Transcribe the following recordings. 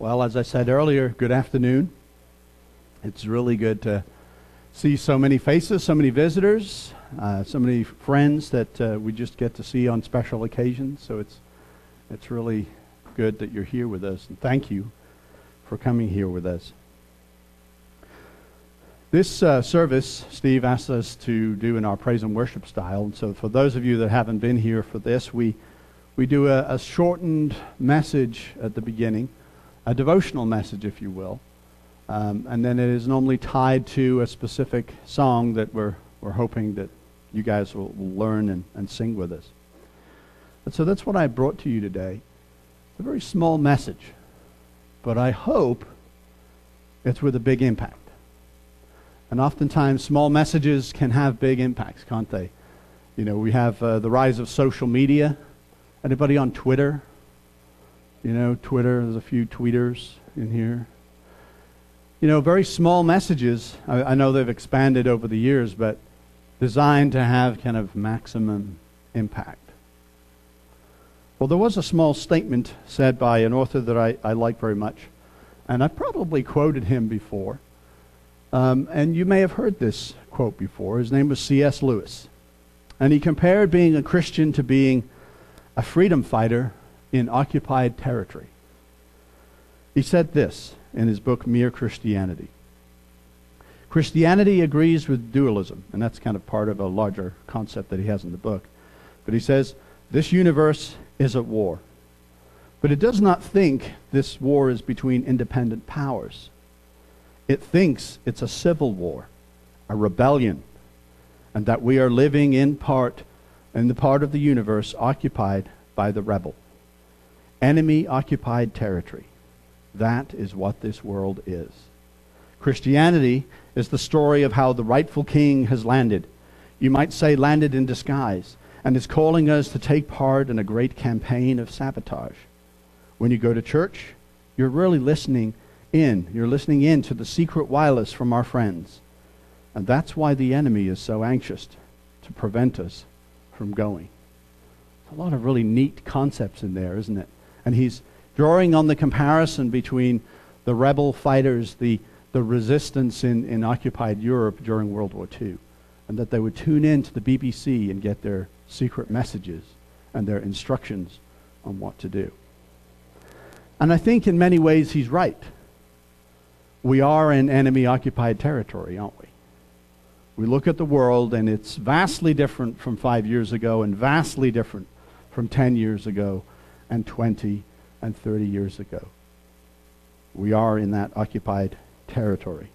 Well, as I said earlier, good afternoon. It's really good to see so many faces, so many visitors, uh, so many friends that uh, we just get to see on special occasions. So it's, it's really good that you're here with us. And thank you for coming here with us. This uh, service, Steve asked us to do in our praise and worship style. And so, for those of you that haven't been here for this, we, we do a, a shortened message at the beginning, a devotional message, if you will. Um, and then it is normally tied to a specific song that we're, we're hoping that you guys will, will learn and, and sing with us. And so that's what I brought to you today. It's a very small message, but I hope it's with a big impact. And oftentimes, small messages can have big impacts, can't they? You know, we have uh, the rise of social media. Anybody on Twitter? You know, Twitter, there's a few tweeters in here. You know, very small messages. I, I know they've expanded over the years, but designed to have kind of maximum impact. Well, there was a small statement said by an author that I, I like very much, and I probably quoted him before. Um, and you may have heard this quote before. His name was C.S. Lewis. And he compared being a Christian to being a freedom fighter in occupied territory. He said this in his book, Mere Christianity. Christianity agrees with dualism, and that's kind of part of a larger concept that he has in the book. But he says, This universe is at war. But it does not think this war is between independent powers. It thinks it's a civil war, a rebellion, and that we are living in part in the part of the universe occupied by the rebel. Enemy occupied territory. That is what this world is. Christianity is the story of how the rightful king has landed. You might say landed in disguise and is calling us to take part in a great campaign of sabotage. When you go to church, you're really listening in. You're listening in to the secret wireless from our friends. And that's why the enemy is so anxious to prevent us from going. A lot of really neat concepts in there, isn't it? And he's drawing on the comparison between the rebel fighters, the, the resistance in, in occupied Europe during World War II, and that they would tune in to the BBC and get their secret messages and their instructions on what to do. And I think in many ways he's right we are in enemy occupied territory, aren't we? We look at the world and it's vastly different from five years ago and vastly different from 10 years ago and 20 and 30 years ago. We are in that occupied territory.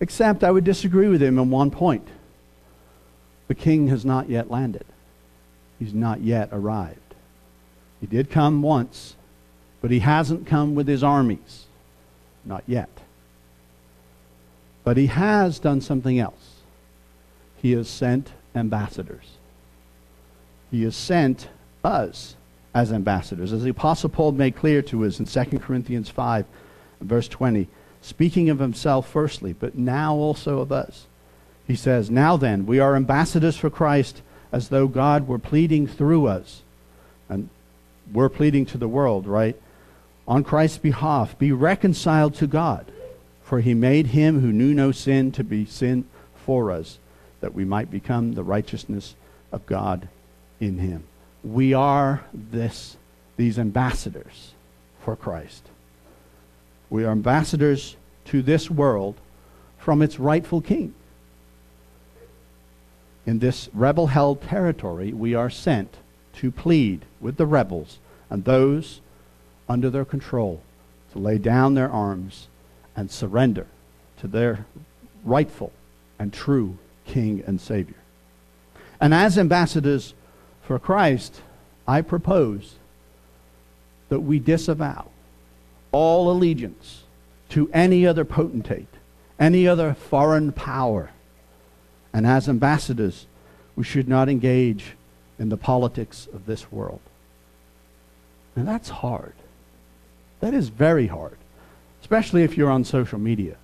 Except I would disagree with him on one point. The king has not yet landed. He's not yet arrived. He did come once, but he hasn't come with his armies. Not yet. But he has done something else. He has sent ambassadors. He has sent us as ambassadors. As the Apostle Paul made clear to us in 2 Corinthians 5, verse 20, speaking of himself firstly, but now also of us. He says, Now then, we are ambassadors for Christ as though God were pleading through us. And we're pleading to the world, right? On Christ's behalf, be reconciled to God. For he made him who knew no sin to be sin for us, that we might become the righteousness of God in him. We are this, these ambassadors for Christ. We are ambassadors to this world from its rightful king. In this rebel held territory, we are sent to plead with the rebels and those under their control to lay down their arms and surrender to their rightful and true King and Savior. And as ambassadors for Christ, I propose that we disavow all allegiance to any other potentate, any other foreign power. And as ambassadors, we should not engage in the politics of this world. And that's hard. That is very hard especially if you're on social media.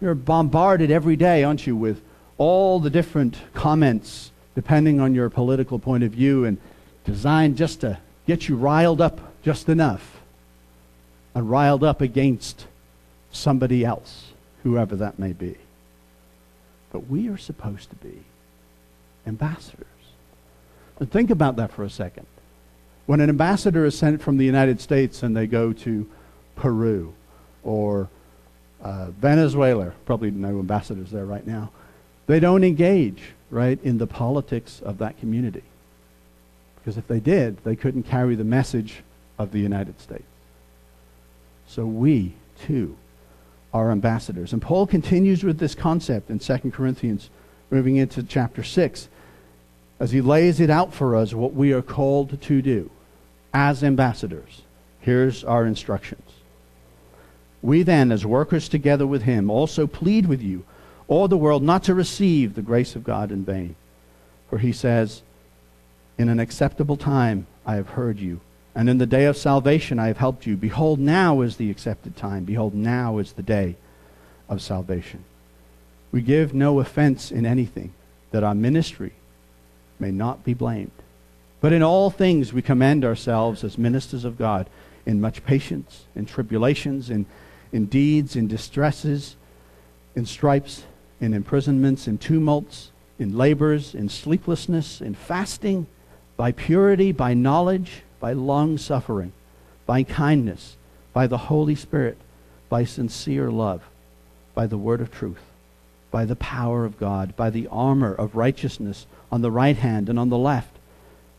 You're bombarded every day, aren't you, with all the different comments depending on your political point of view and designed just to get you riled up just enough. and riled up against somebody else, whoever that may be. But we are supposed to be ambassadors. And think about that for a second. When an ambassador is sent from the United States and they go to Peru or uh, Venezuela, probably no ambassadors there right now, they don't engage, right, in the politics of that community. Because if they did, they couldn't carry the message of the United States. So we, too, are ambassadors. And Paul continues with this concept in 2 Corinthians, moving into chapter 6, as he lays it out for us what we are called to do as ambassadors. Here's our instructions. We then, as workers together with him, also plead with you, all the world, not to receive the grace of God in vain. For he says, In an acceptable time I have heard you, and in the day of salvation I have helped you. Behold, now is the accepted time. Behold, now is the day of salvation. We give no offense in anything, that our ministry may not be blamed. But in all things we commend ourselves as ministers of God in much patience, in tribulations, in, in deeds, in distresses, in stripes, in imprisonments, in tumults, in labors, in sleeplessness, in fasting, by purity, by knowledge, by long suffering, by kindness, by the Holy Spirit, by sincere love, by the word of truth, by the power of God, by the armor of righteousness on the right hand and on the left,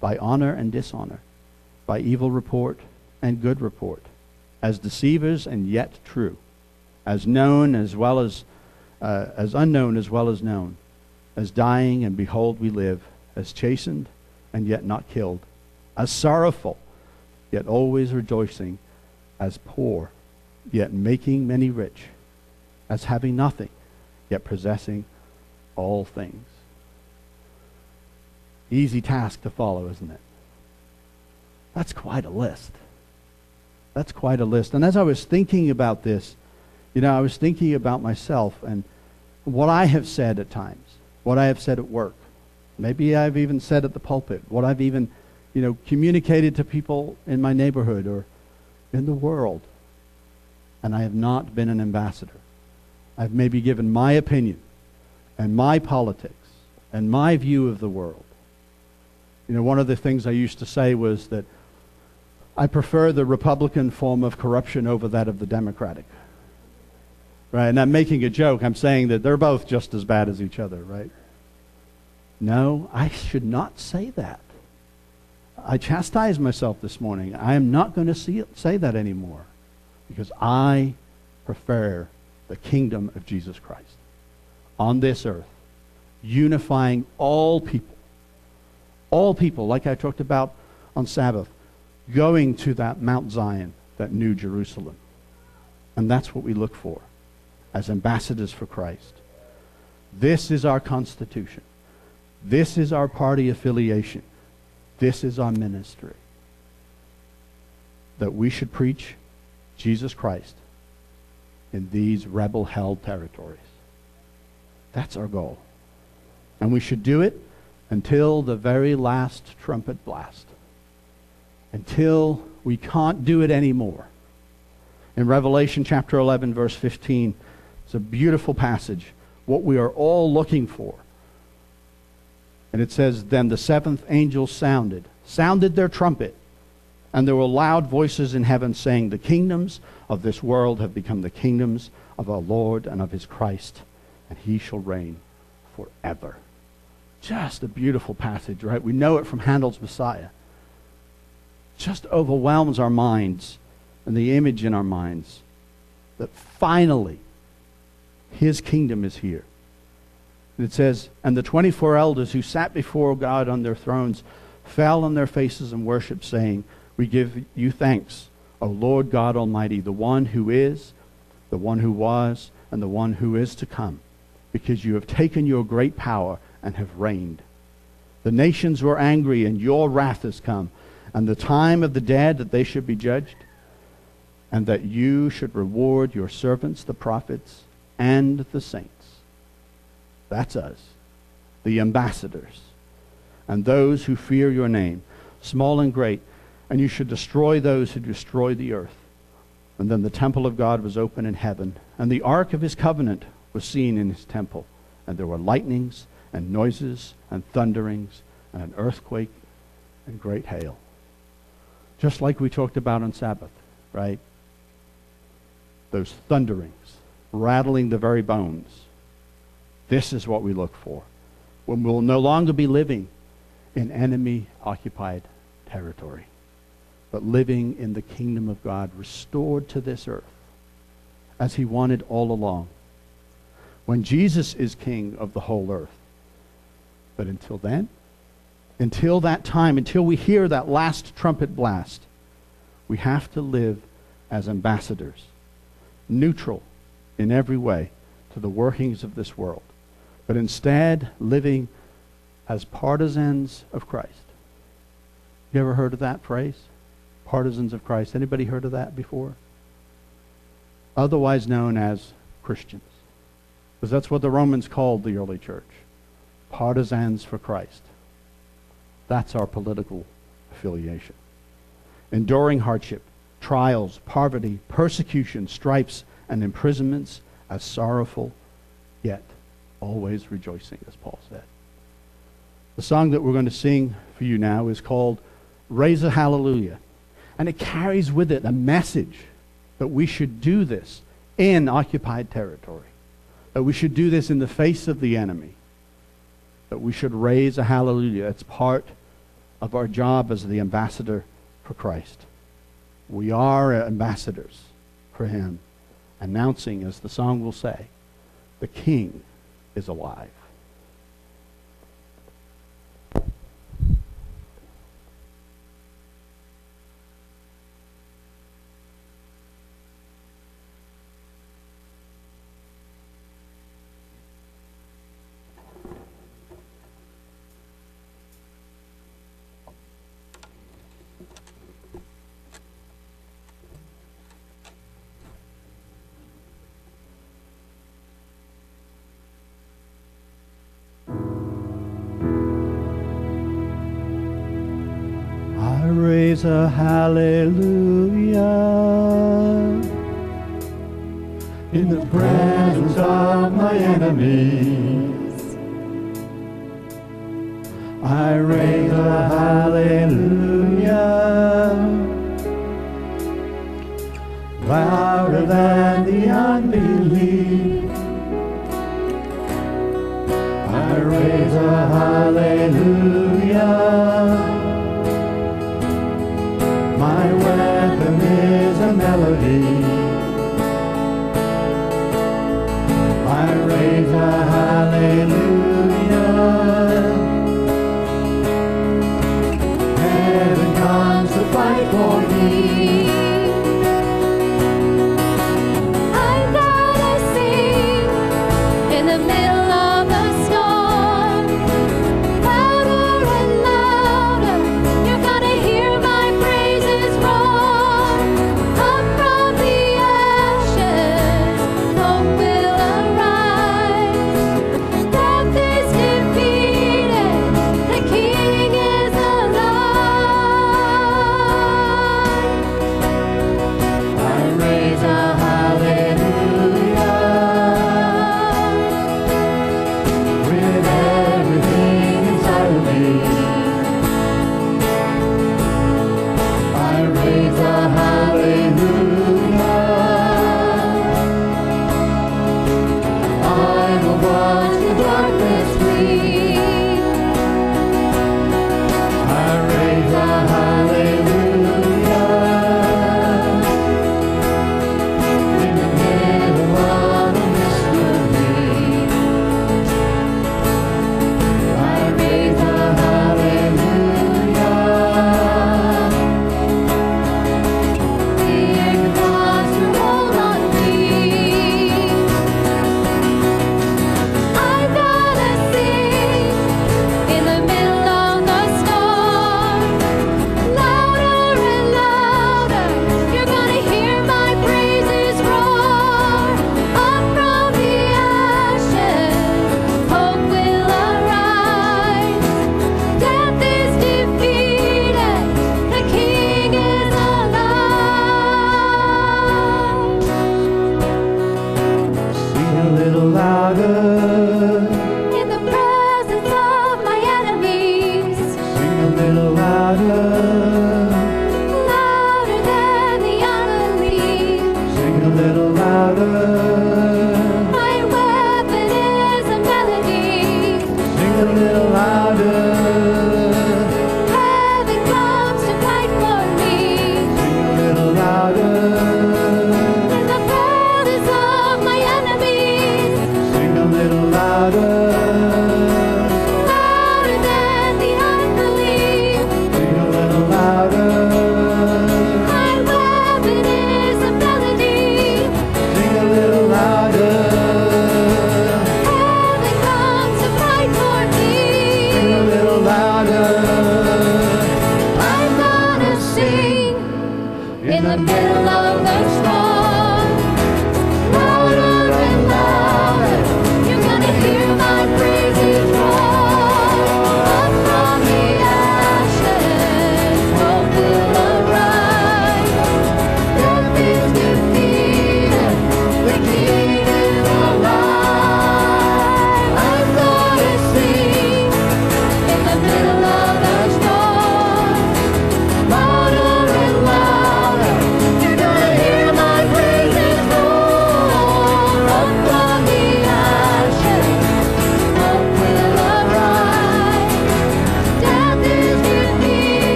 by honor and dishonor, by evil report and good report, as deceivers and yet true, as known as well as uh, as unknown as well as known, as dying and behold we live, as chastened and yet not killed as sorrowful, yet always rejoicing, as poor, yet making many rich, as having nothing, yet possessing all things. Easy task to follow, isn't it? That's quite a list. That's quite a list. And as I was thinking about this, you know, I was thinking about myself and what I have said at times, what I have said at work. Maybe I've even said at the pulpit, what I've even you know, communicated to people in my neighborhood or in the world. And I have not been an ambassador. I've maybe given my opinion and my politics and my view of the world. You know, one of the things I used to say was that I prefer the Republican form of corruption over that of the Democratic. Right? And I'm making a joke. I'm saying that they're both just as bad as each other, right? No, I should not say that. I chastise myself this morning. I am not going to say that anymore because I prefer the kingdom of Jesus Christ on this earth, unifying all people. All people, like I talked about on Sabbath, going to that Mount Zion, that new Jerusalem. And that's what we look for as ambassadors for Christ. This is our constitution. This is our party affiliation. This is our ministry. That we should preach Jesus Christ in these rebel held territories. That's our goal. And we should do it until the very last trumpet blast. Until we can't do it anymore. In Revelation chapter 11, verse 15, it's a beautiful passage. What we are all looking for and it says, Then the seventh angel sounded, sounded their trumpet, and there were loud voices in heaven saying, The kingdoms of this world have become the kingdoms of our Lord and of his Christ, and he shall reign forever. Just a beautiful passage, right? We know it from Handel's Messiah. Just overwhelms our minds and the image in our minds that finally his kingdom is here. It says, And the 24 elders who sat before God on their thrones fell on their faces and worshiped, saying, We give you thanks, O Lord God Almighty, the one who is, the one who was, and the one who is to come, because you have taken your great power and have reigned. The nations were angry, and your wrath has come, and the time of the dead that they should be judged, and that you should reward your servants, the prophets, and the saints that's us, the ambassadors, and those who fear your name, small and great, and you should destroy those who destroy the earth. And then the temple of God was open in heaven, and the ark of his covenant was seen in his temple. And there were lightnings and noises and thunderings and an earthquake and great hail. Just like we talked about on Sabbath, right? Those thunderings, rattling the very bones. This is what we look for. When we'll no longer be living in enemy occupied territory, but living in the kingdom of God, restored to this earth as he wanted all along. When Jesus is king of the whole earth. But until then, until that time, until we hear that last trumpet blast, we have to live as ambassadors, neutral in every way to the workings of this world, but instead living as partisans of Christ. You ever heard of that phrase? Partisans of Christ. Anybody heard of that before? Otherwise known as Christians. Because that's what the Romans called the early church. Partisans for Christ. That's our political affiliation. Enduring hardship, trials, poverty, persecution, stripes, and imprisonments as sorrowful, yet always rejoicing, as Paul said. The song that we're going to sing for you now is called Raise a Hallelujah. And it carries with it a message that we should do this in occupied territory, that we should do this in the face of the enemy, that we should raise a hallelujah. It's part of our job as the ambassador for Christ. We are ambassadors for Him, announcing, as the song will say, the King is alive. A hallelujah in the presence of my enemies. I raise a hallelujah louder than the unbelief. I raise a hallelujah the little aisle. girl.